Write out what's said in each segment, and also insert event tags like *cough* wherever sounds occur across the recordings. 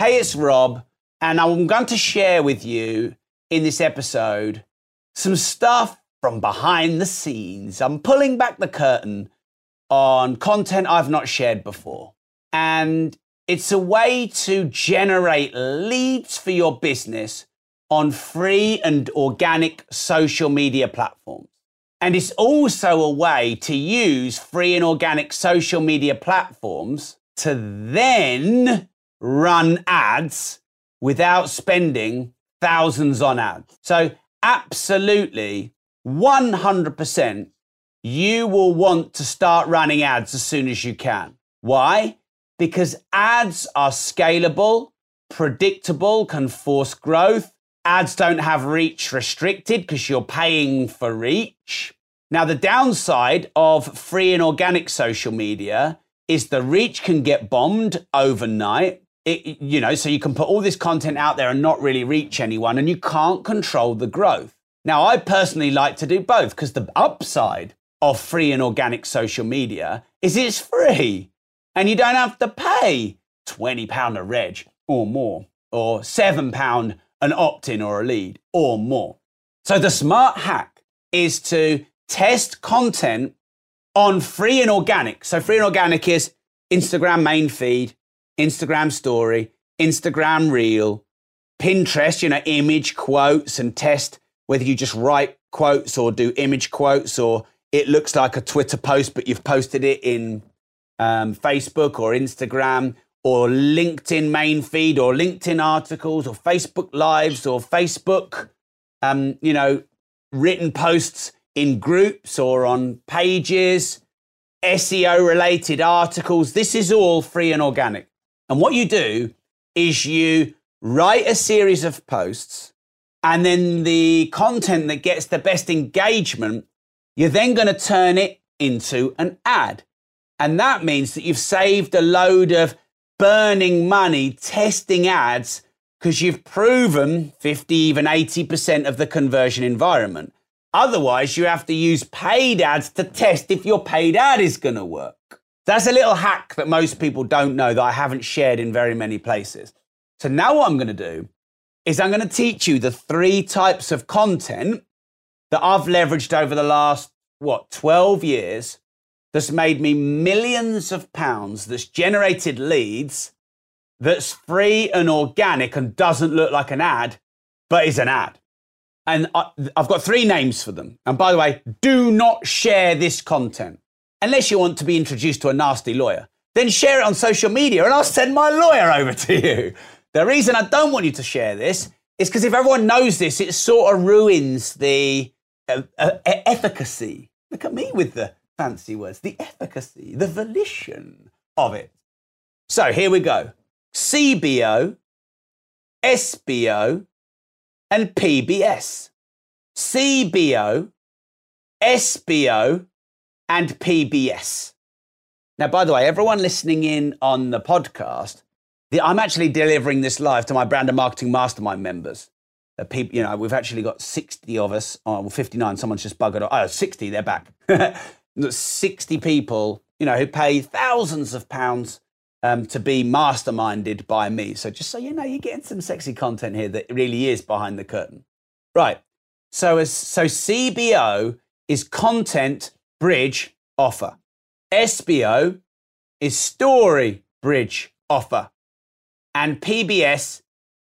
Hey, it's Rob, and I'm going to share with you in this episode some stuff from behind the scenes. I'm pulling back the curtain on content I've not shared before. And it's a way to generate leads for your business on free and organic social media platforms. And it's also a way to use free and organic social media platforms to then run ads without spending thousands on ads. So, absolutely, 100%, you will want to start running ads as soon as you can. Why? Because ads are scalable, predictable, can force growth, Ads don't have reach restricted because you're paying for reach. Now, the downside of free and organic social media is the reach can get bombed overnight. It, you know, so you can put all this content out there and not really reach anyone, and you can't control the growth. Now, I personally like to do both because the upside of free and organic social media is it's free and you don't have to pay £20 a reg or more or £7 an opt in or a lead or more. So the smart hack is to test content on free and organic. So free and organic is Instagram main feed, Instagram story, Instagram reel, Pinterest, you know, image quotes and test whether you just write quotes or do image quotes or it looks like a Twitter post, but you've posted it in um, Facebook or Instagram or LinkedIn main feed or LinkedIn articles or Facebook lives or Facebook, um, you know, written posts in groups or on pages, SEO related articles. This is all free and organic. And what you do is you write a series of posts and then the content that gets the best engagement, you're then going to turn it into an ad. And that means that you've saved a load of burning money testing ads because you've proven 50, even 80% of the conversion environment. Otherwise, you have to use paid ads to test if your paid ad is going to work. That's a little hack that most people don't know that I haven't shared in very many places. So now what I'm going to do is I'm going to teach you the three types of content that I've leveraged over the last, what, 12 years that's made me millions of pounds, that's generated leads, that's free and organic and doesn't look like an ad, but is an ad. And I, have got three names for them. And by the way, do not share this content unless you want to be introduced to a nasty lawyer. Then share it on social media and I'll send my lawyer *laughs* over to you. The reason I don't want you to share this is because if everyone knows this, it sort of ruins the uh, uh, efficacy. Look at me with the fancy words, the efficacy, the volition of it. So here we go CBO, SBO, and PBS. CBO, SBO, and PBS. Now, by the way, everyone listening in on the podcast, the, I'm actually delivering this live to my brand and marketing mastermind members. The people, you know, we've actually got 60 of us, oh, well, 59, someone's just buggered off. Oh, 60, they're back. *laughs* 60 people, you know, who pay thousands of pounds um, to be masterminded by me. So just so you know, you're getting some sexy content here that really is behind the curtain. Right. So as so CBO is content bridge offer. SBO is story bridge offer. And PBS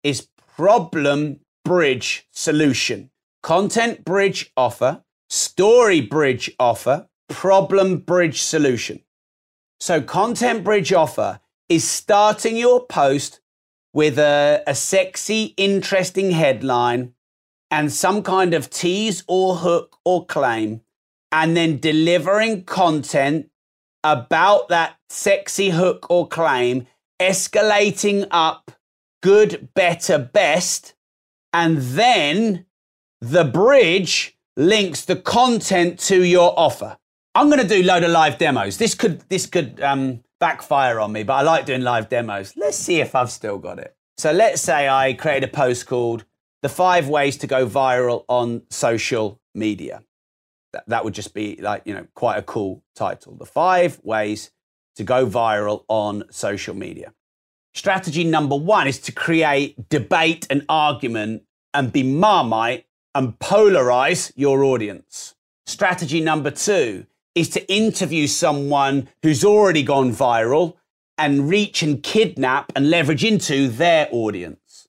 is problem bridge solution. Content bridge offer, story bridge offer, problem bridge solution. So, content bridge offer is starting your post with a, a sexy, interesting headline and some kind of tease or hook or claim, and then delivering content about that sexy hook or claim, escalating up good, better, best, and then the bridge links the content to your offer. I'm going to do load of live demos. This could this could um, backfire on me, but I like doing live demos. Let's see if I've still got it. So let's say I create a post called "The Five Ways to Go Viral on Social Media." That, that would just be like you know quite a cool title. The five ways to go viral on social media. Strategy number one is to create debate and argument and be marmite and polarize your audience. Strategy number two is to interview someone who's already gone viral and reach and kidnap and leverage into their audience.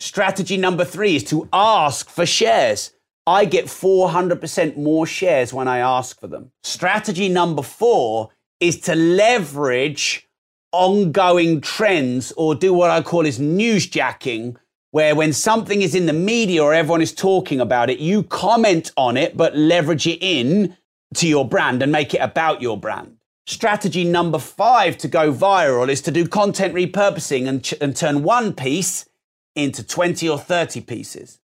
Strategy number three is to ask for shares. I get 400% more shares when I ask for them. Strategy number four is to leverage ongoing trends or do what I call is newsjacking, where when something is in the media or everyone is talking about it, you comment on it, but leverage it in to your brand and make it about your brand. Strategy number five to go viral is to do content repurposing and, ch- and turn one piece into 20 or 30 pieces.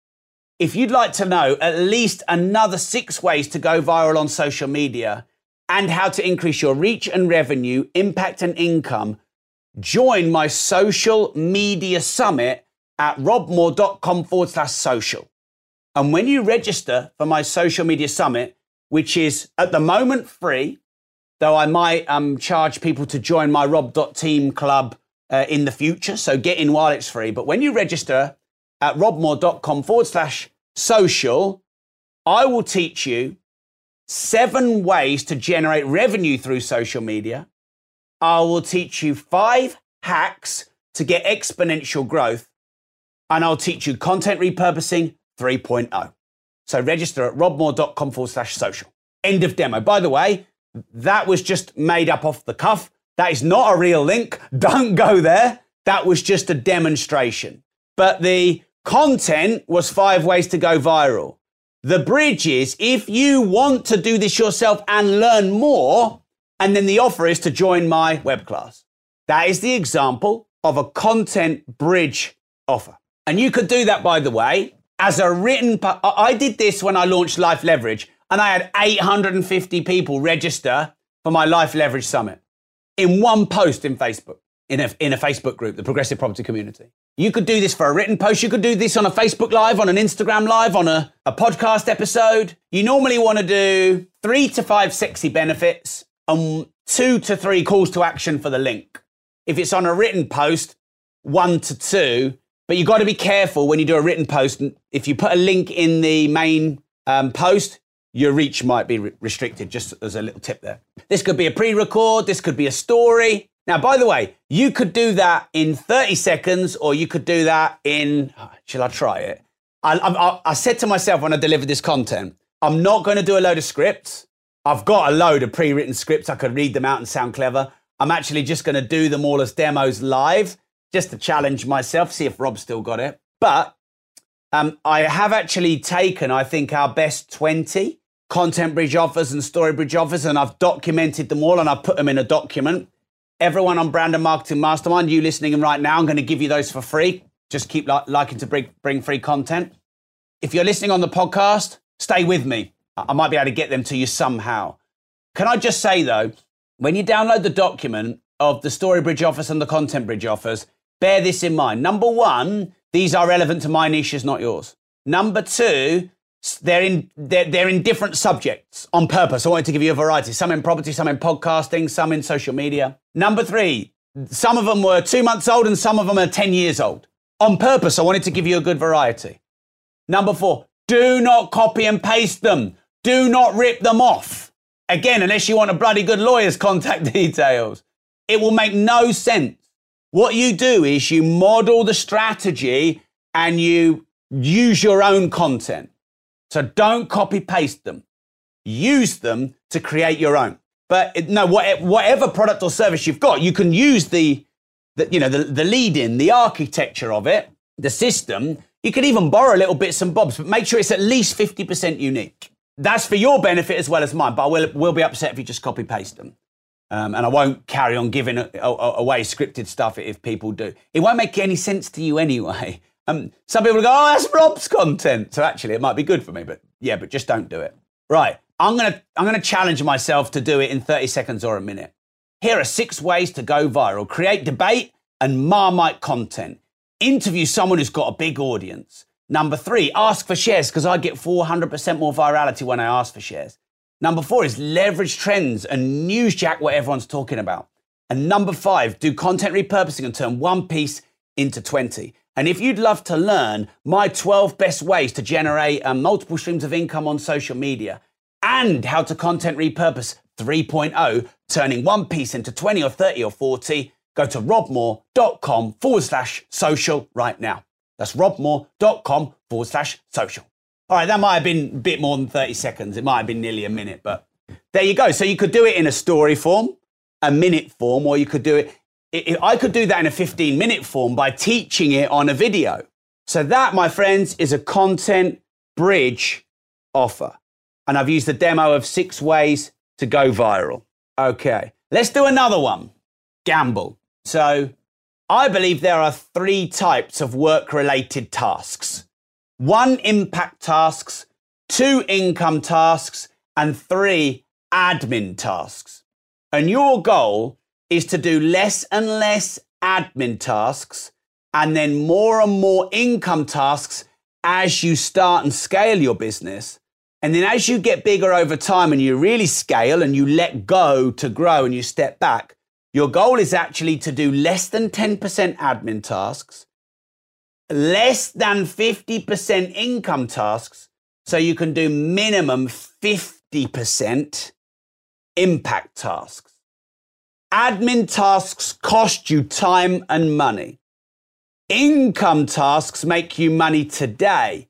If you'd like to know at least another six ways to go viral on social media, and how to increase your reach and revenue, impact and income, join my social media summit at robmoore.com forward slash social. And when you register for my social media summit, which is at the moment free, though I might um, charge people to join my rob.team club uh, in the future. So get in while it's free. But when you register at robmoore.com forward slash social, I will teach you seven ways to generate revenue through social media. I will teach you five hacks to get exponential growth. And I'll teach you content repurposing 3.0. So register at robmoore.com forward slash social. End of demo. By the way, that was just made up off the cuff. That is not a real link. *laughs* Don't go there. That was just a demonstration. But the content was five ways to go viral. The bridge is if you want to do this yourself and learn more, and then the offer is to join my web class. That is the example of a content bridge offer. And you could do that, by the way, as a written. I did this when I launched Life Leverage, and I had 850 people register for my Life Leverage Summit in one post in Facebook in a, in a Facebook group, the Progressive Property Community. You could do this for a written post. You could do this on a Facebook Live, on an Instagram Live, on a, a podcast episode. You normally want to do three to five sexy benefits and two to three calls to action for the link. If it's on a written post, one to two. But you've got to be careful when you do a written post. If you put a link in the main um, post, your reach might be re- restricted, just as a little tip there. This could be a pre record, this could be a story. Now, by the way, you could do that in 30 seconds or you could do that in, shall I try it? I, I, I said to myself when I delivered this content, I'm not going to do a load of scripts. I've got a load of pre written scripts. I could read them out and sound clever. I'm actually just going to do them all as demos live just to challenge myself, see if Rob still got it. But um, I have actually taken, I think, our best 20 content bridge offers and story bridge offers, and I've documented them all and I've put them in a document everyone on Brand and Marketing Mastermind, you listening in right now, I'm going to give you those for free. Just keep li- liking to bring, bring free content. If you're listening on the podcast, stay with me. I might be able to get them to you somehow. Can I just say though, when you download the document of the Story Bridge offers and the Content Bridge offers, bear this in mind. Number one, these are relevant to my niches, not yours. Number two, they're in they're, they're in different subjects on purpose. I wanted to give you a variety. Some in property, some in podcasting, some in social media. Number three, some of them were two months old and some of them are 10 years old. On purpose, I wanted to give you a good variety. Number four, do not copy and paste them. Do not rip them off. Again, unless you want a bloody good lawyer's *laughs* contact details. It will make no sense. What you do is you model the strategy and you use your own content. So don't copy paste them. Use them to create your own. But no, whatever product or service you've got, you can use the, the you know, the, the lead in, the architecture of it, the system. You can even borrow little bits and bobs, but make sure it's at least 50% unique. That's for your benefit as well as mine, but I will, will be upset if you just copy paste them. Um, and I won't carry on giving away scripted stuff if people do. It won't make any sense to you anyway. Um, some people go, oh, that's Rob's content. So actually, it might be good for me, but yeah, but just don't do it. Right. I'm gonna I'm gonna challenge myself to do it in 30 seconds or a minute. Here are six ways to go viral. Create debate and marmite content. Interview someone who's got a big audience. Number three, ask for shares because I get 400% more virality when I ask for shares. Number four is leverage trends and newsjack what everyone's talking about. And number five, do content repurposing and turn one piece into 20. And if you'd love to learn my 12 best ways to generate uh, multiple streams of income on social media and how to content repurpose 3.0, turning one piece into 20 or 30 or 40, go to robmoore.com forward slash social right now. That's robmoore.com forward slash social. All right, that might have been a bit more than 30 seconds. It might have been nearly a minute, but there you go. So you could do it in a story form, a minute form, or you could do it. I could do that in a 15 minute form by teaching it on a video. So that, my friends, is a content bridge offer. And I've used the demo of six ways to go viral. Okay, let's do another one gamble. So I believe there are three types of work related tasks one impact tasks, two income tasks, and three admin tasks. And your goal is to do less and less admin tasks and then more and more income tasks as you start and scale your business. And then as you get bigger over time and you really scale and you let go to grow and you step back, your goal is actually to do less than 10% admin tasks, less than 50% income tasks, so you can do minimum 50% impact tasks. Admin tasks cost you time and money. Income tasks make you money today,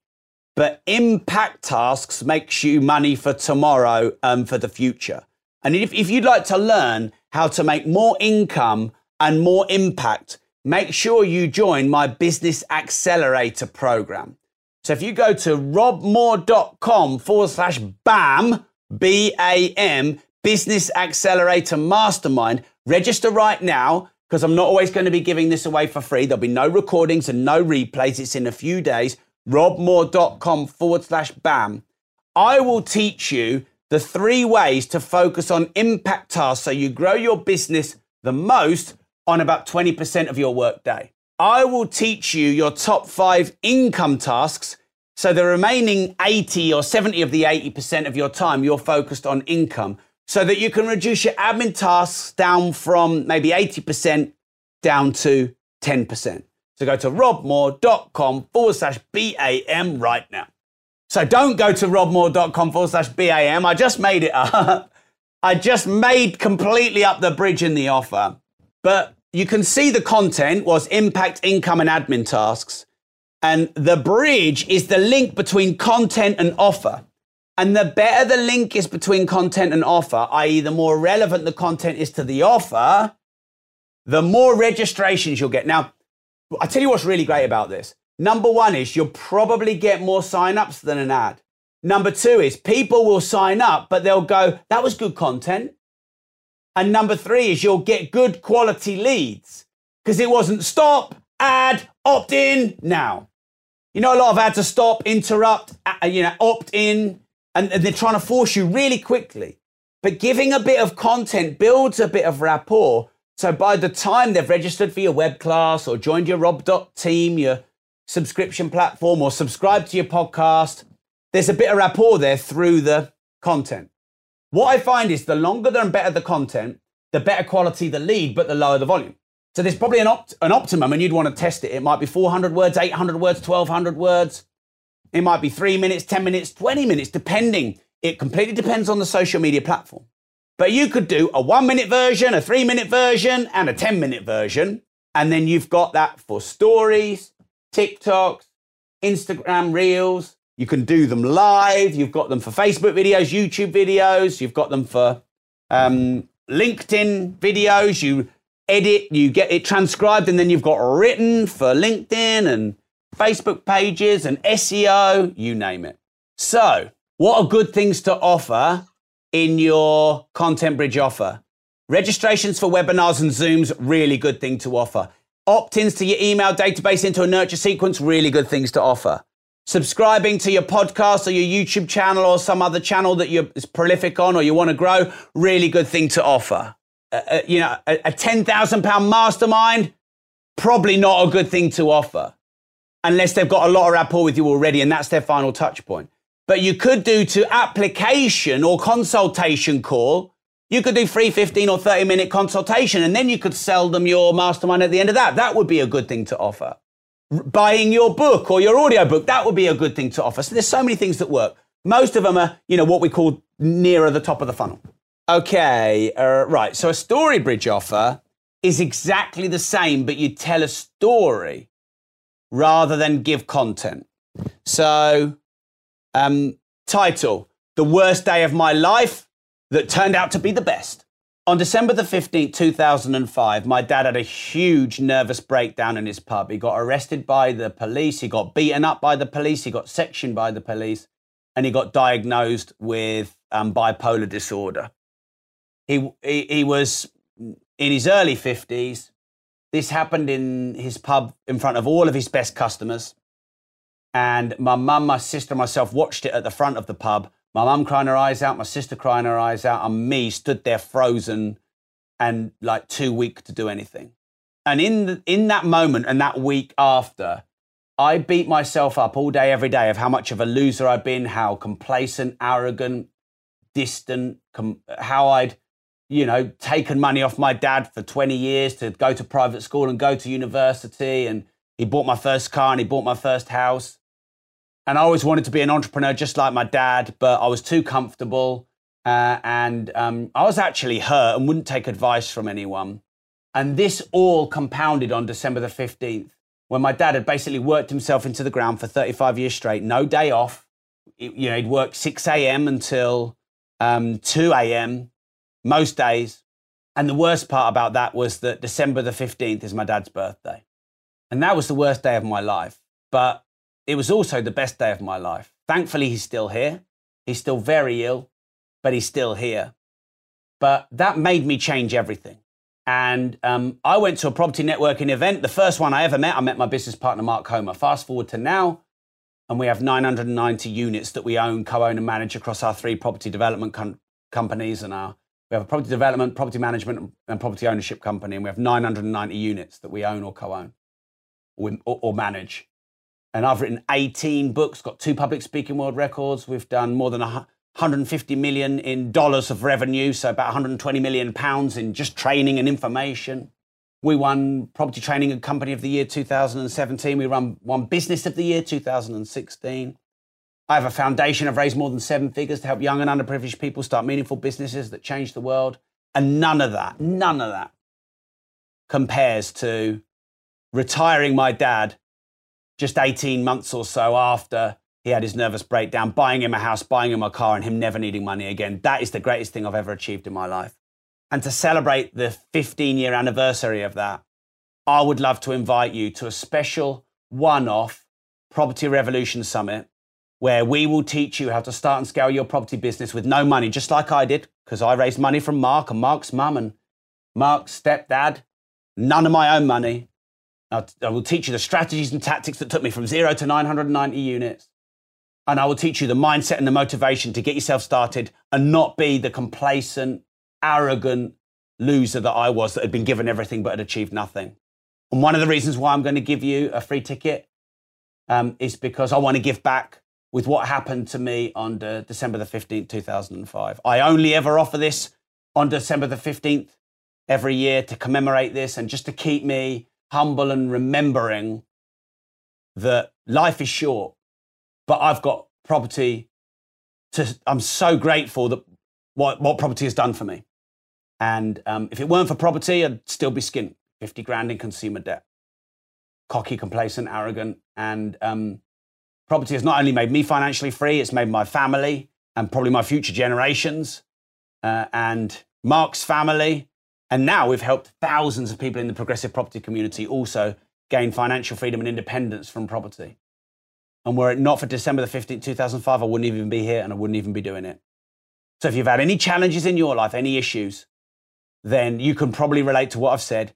but impact tasks makes you money for tomorrow and for the future. And if, if you'd like to learn how to make more income and more impact, make sure you join my Business Accelerator program. So if you go to robmoore.com forward slash BAM, B A M, Business Accelerator Mastermind, register right now because I'm not always going to be giving this away for free. There'll be no recordings and no replays. It's in a few days. robmoore.com forward slash BAM. I will teach you the three ways to focus on impact tasks so you grow your business the most on about 20% of your workday. I will teach you your top five income tasks. So the remaining 80 or 70 of the 80% of your time, you're focused on income so that you can reduce your admin tasks down from maybe 80% down to 10%. So go to robmoore.com forward slash BAM right now. So don't go to robmoore.com forward slash BAM. I just made it up. *laughs* I just made completely up the bridge in the offer. But you can see the content was impact, income, and admin tasks. And the bridge is the link between content and offer. And the better the link is between content and offer, i.e., the more relevant the content is to the offer, the more registrations you'll get. Now, I tell you what's really great about this. Number one is you'll probably get more signups than an ad. Number two is people will sign up, but they'll go, that was good content. And number three is you'll get good quality leads because it wasn't stop, ad, opt in now. You know, a lot of ads are stop, interrupt, you know, opt in, and they're trying to force you really quickly. But giving a bit of content builds a bit of rapport. So by the time they've registered for your web class or joined your Rob team, your subscription platform or subscribe to your podcast, there's a bit of rapport there through the content. What I find is the longer and better the content, the better quality the lead, but the lower the volume. So there's probably an, opt- an optimum and you'd want to test it. It might be 400 words, 800 words, 1200 words. It might be three minutes, 10 minutes, 20 minutes, depending. It completely depends on the social media platform. But you could do a one minute version, a three minute version, and a 10 minute version. And then you've got that for stories, TikToks, Instagram Reels. You can do them live. You've got them for Facebook videos, YouTube videos. You've got them for um, LinkedIn videos. You edit, you get it transcribed, and then you've got written for LinkedIn and Facebook pages and SEO, you name it. So, what are good things to offer in your Content Bridge offer? Registrations for webinars and Zooms, really good thing to offer. Opt ins to your email database into a nurture sequence, really good things to offer. Subscribing to your podcast or your YouTube channel or some other channel that you're prolific on or you want to grow, really good thing to offer. Uh, you know, a, a £10,000 mastermind, probably not a good thing to offer unless they've got a lot of rapport with you already and that's their final touch point. But you could do to application or consultation call, You could do free 15 or 30 minute consultation and then you could sell them your mastermind at the end of that. That would be a good thing to offer. Buying your book or your audio book, that would be a good thing to offer. So there's so many things that work. Most of them are, you know, what we call nearer the top of the funnel. Okay, uh, right. So a story bridge offer is exactly the same, but you tell a story rather than give content. So, um, title The Worst Day of My Life that turned out to be the best. On December the 15th, 2005, my dad had a huge nervous breakdown in his pub. He got arrested by the police, he got beaten up by the police, he got sectioned by the police, and he got diagnosed with um, bipolar disorder. He, he, he was in his early 50s. This happened in his pub in front of all of his best customers. And my mum, my sister, myself watched it at the front of the pub. My mum crying her eyes out, my sister crying her eyes out, and me stood there frozen and like too weak to do anything. And in in that moment and that week after, I beat myself up all day, every day of how much of a loser I'd been, how complacent, arrogant, distant, com- how I'd you know, taken money off my dad for 20 years to go to private school and go to university. And he bought my first car and he bought my first house. And I always wanted to be an entrepreneur just like my dad, but I was too comfortable. Uh, and um, I was actually hurt and wouldn't take advice from anyone. And this all compounded on December the 15th, when my dad had basically worked himself into the ground for 35 years straight, no day off. You know, he'd work 6 a.m. until um, 2 a.m most days. And the worst part about that was that December the 15th is my dad's birthday. And that was the worst day of my life. But it was also the best day of my life. Thankfully, he's still here. He's still very ill, but he's still here. But that made me change everything. And um, I went to a property networking event, the first one I ever met. I met my business partner, Mark Homer. Fast forward to now, and we have 990 units that we own, co own, and manage across our three property development com- companies and our we have a property development, property management, and property ownership company, and we have 990 units that we own or co-own or, or, manage. And I've written 18 books, got two public speaking world records. We've done more than 150 million in dollars of revenue, so about 120 million pounds in just training and information. We won Property Training and Company of the Year 2017. We won, won Business of the Year 2016. I have a foundation. I've raised more than seven figures to help young and underprivileged people start meaningful businesses that change the world. And none of that, none of that compares to retiring my dad just 18 months or so after he had his nervous breakdown, buying him a house, buying him a car, and him never needing money again. That is the greatest thing I've ever achieved in my life. And to celebrate the 15 year anniversary of that, I would love to invite you to a special one off Property Revolution Summit where we will teach you how to start and scale your property business with no money, just like I did, because I raised money from Mark and Mark's mum and Mark's stepdad, none of my own money. I will teach you the strategies and tactics that took me from zero to 990 units. And I will teach you the mindset and the motivation to get yourself started and not be the complacent, arrogant loser that I was that had been given everything but had achieved nothing. And one of the reasons why I'm going to give you a free ticket um, is because I want to give back with what happened to me on December the 15th, 2005. I only ever offer this on December the 15th every year to commemorate this and just to keep me humble and remembering that life is short, but I've got property to, I'm so grateful that what, what property has done for me. And um, if it weren't for property, I'd still be skint 50 grand in consumer debt. Cocky, complacent, arrogant, and um, Property has not only made me financially free, it's made my family and probably my future generations uh, and Mark's family. And now we've helped thousands of people in the progressive property community also gain financial freedom and independence from property. And were it not for December the 15th, 2005, I wouldn't even be here and I wouldn't even be doing it. So if you've had any challenges in your life, any issues, then you can probably relate to what I've said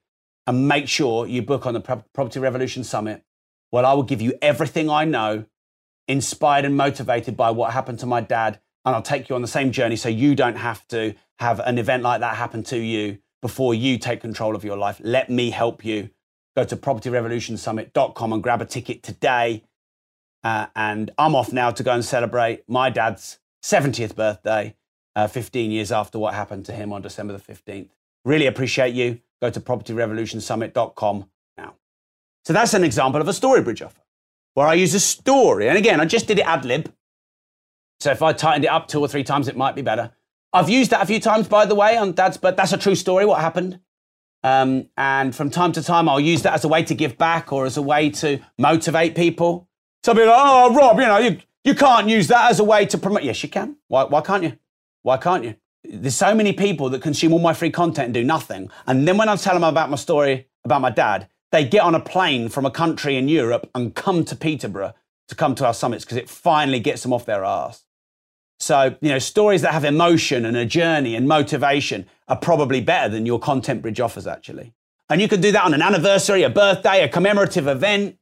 and make sure you book on the Property Revolution Summit. Well, I will give you everything I know inspired and motivated by what happened to my dad. And I'll take you on the same journey so you don't have to have an event like that happen to you before you take control of your life. Let me help you. Go to propertyrevolutionsummit.com and grab a ticket today. Uh, and I'm off now to go and celebrate my dad's 70th birthday. uh, 15 years after what happened to him on December the 15th. Really appreciate you. Go to propertyrevolutionsummit.com now. So that's an example of a story bridge offer where I use a story. And again, I just did it ad lib. So if I tightened it up two or three times, it might be better. I've used that a few times, by the way, on Dad's, but that's a true story, what happened. Um, and from time to time, I'll use that as a way to give back or as a way to motivate people. Some people, oh, Rob, you know, you, you can't use that as a way to promote. Yes, you can. Why, why can't you? Why can't you? There's so many people that consume all my free content and do nothing. And then when I tell them about my story about my dad, they get on a plane from a country in Europe and come to Peterborough to come to our summits because it finally gets them off their ass. So, you know, stories that have emotion and a journey and motivation are probably better than your content bridge offers, actually. And you can do that on an anniversary, a birthday, a commemorative event,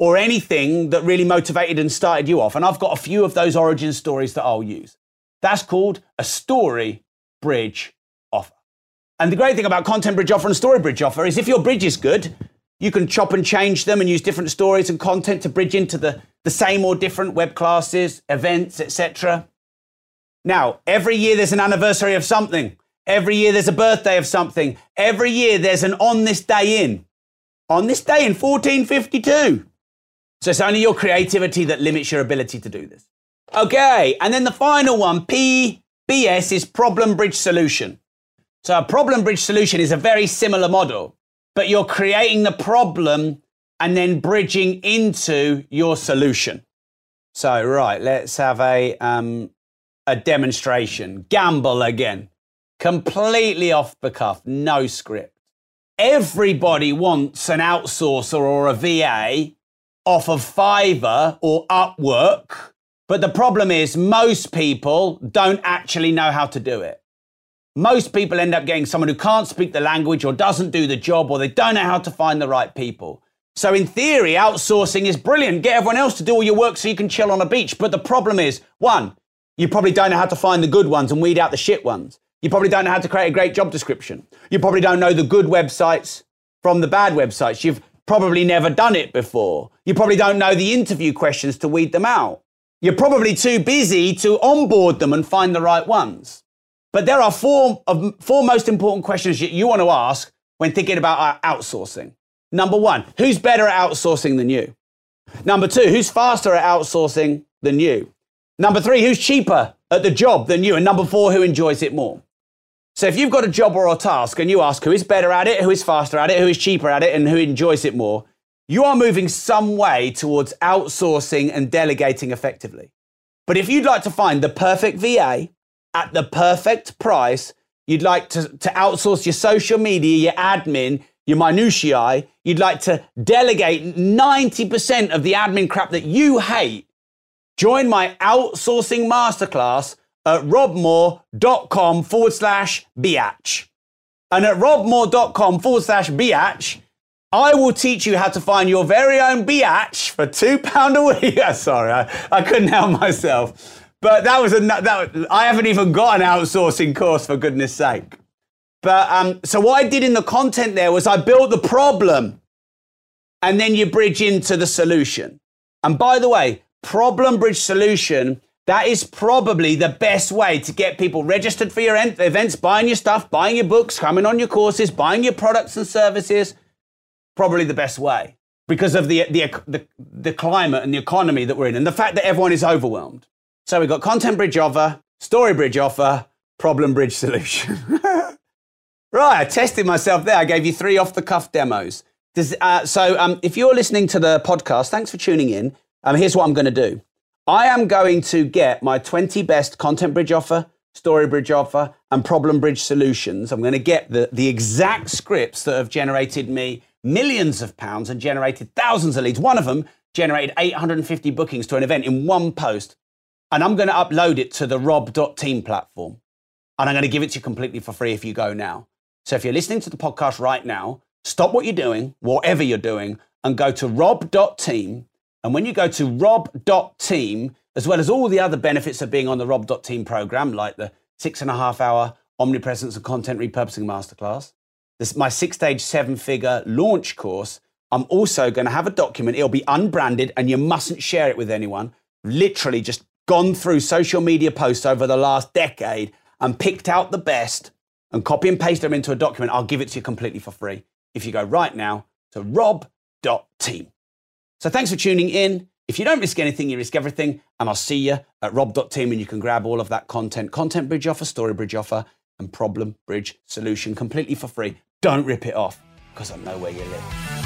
or anything that really motivated and started you off. And I've got a few of those origin stories that I'll use. That's called a story bridge offer. And the great thing about content bridge offer and story bridge offer is if your bridge is good, you can chop and change them and use different stories and content to bridge into the, the same or different web classes, events, etc. Now, every year there's an anniversary of something. Every year there's a birthday of something. Every year there's an on this day in. On this day in 1452. So it's only your creativity that limits your ability to do this. Okay, and then the final one, PBS, is problem bridge solution. So a problem bridge solution is a very similar model, but you're creating the problem and then bridging into your solution. So right, let's have a um, a demonstration. Gamble again, completely off the cuff, no script. Everybody wants an outsourcer or a VA off of Fiverr or Upwork but the problem is, most people don't actually know how to do it. Most people end up getting someone who can't speak the language or doesn't do the job or they don't know how to find the right people. So, in theory, outsourcing is brilliant. Get everyone else to do all your work so you can chill on a beach. But the problem is one, you probably don't know how to find the good ones and weed out the shit ones. You probably don't know how to create a great job description. You probably don't know the good websites from the bad websites. You've probably never done it before. You probably don't know the interview questions to weed them out. You're probably too busy to onboard them and find the right ones. But there are four, of, four most important questions you want to ask when thinking about uh, outsourcing. Number one, who's better at outsourcing than you? Number two, who's faster at outsourcing than you? Number three, who's cheaper at the job than you? And number four, who enjoys it more? So if you've got a job or a task and you ask who is better at it, who is faster at it, who is cheaper at it, and who enjoys it more, you are moving some way towards outsourcing and delegating effectively. But if you'd like to find the perfect VA at the perfect price, you'd like to, to outsource your social media, your admin, your minutiae, you'd like to delegate 90% of the admin crap that you hate, join my outsourcing masterclass at robmoore.com forward slash biatch. And at robmoore.com forward slash biatch, I will teach you how to find your very own biatch for two pound a week. *laughs* Sorry, I, I couldn't help myself. But that was a that I haven't even got an outsourcing course for goodness sake. But um, so what I did in the content there was I built the problem, and then you bridge into the solution. And by the way, problem bridge solution. That is probably the best way to get people registered for your events, buying your stuff, buying your books, coming on your courses, buying your products and services probably the best way because of the, the, the, the, climate and the economy that we're in and the fact that everyone is overwhelmed. So we've got content bridge offer, story bridge offer, problem bridge solution. *laughs* right, I tested myself there. I gave you three off the cuff demos. Does, uh, so um, if you're listening to the podcast, thanks for tuning in. Um, here's what I'm going to do. I am going to get my 20 best content bridge offer, story bridge offer, and problem bridge solutions. I'm going to get the, the exact scripts that have generated me millions of pounds and generated thousands of leads. One of them generated 850 bookings to an event in one post. And I'm going to upload it to the rob.team platform. And I'm going to give it to you completely for free if you go now. So if you're listening to the podcast right now, stop what you're doing, whatever you're doing, and go to rob.team. And when you go to rob.team, as well as all the other benefits of being on the rob.team program, like the six and a half hour omnipresence and content repurposing masterclass, this my six stage seven figure launch course i'm also going to have a document it'll be unbranded and you mustn't share it with anyone literally just gone through social media posts over the last decade and picked out the best and copy and paste them into a document, I'll give it to you completely for free if you go right now to rob.team. So thanks for tuning in. If you don't risk anything, you risk everything. And I'll see you at rob.team and you can grab all of that content, content bridge offer, story bridge offer, and problem bridge solution completely for free. Don't rip it off because I know where you live.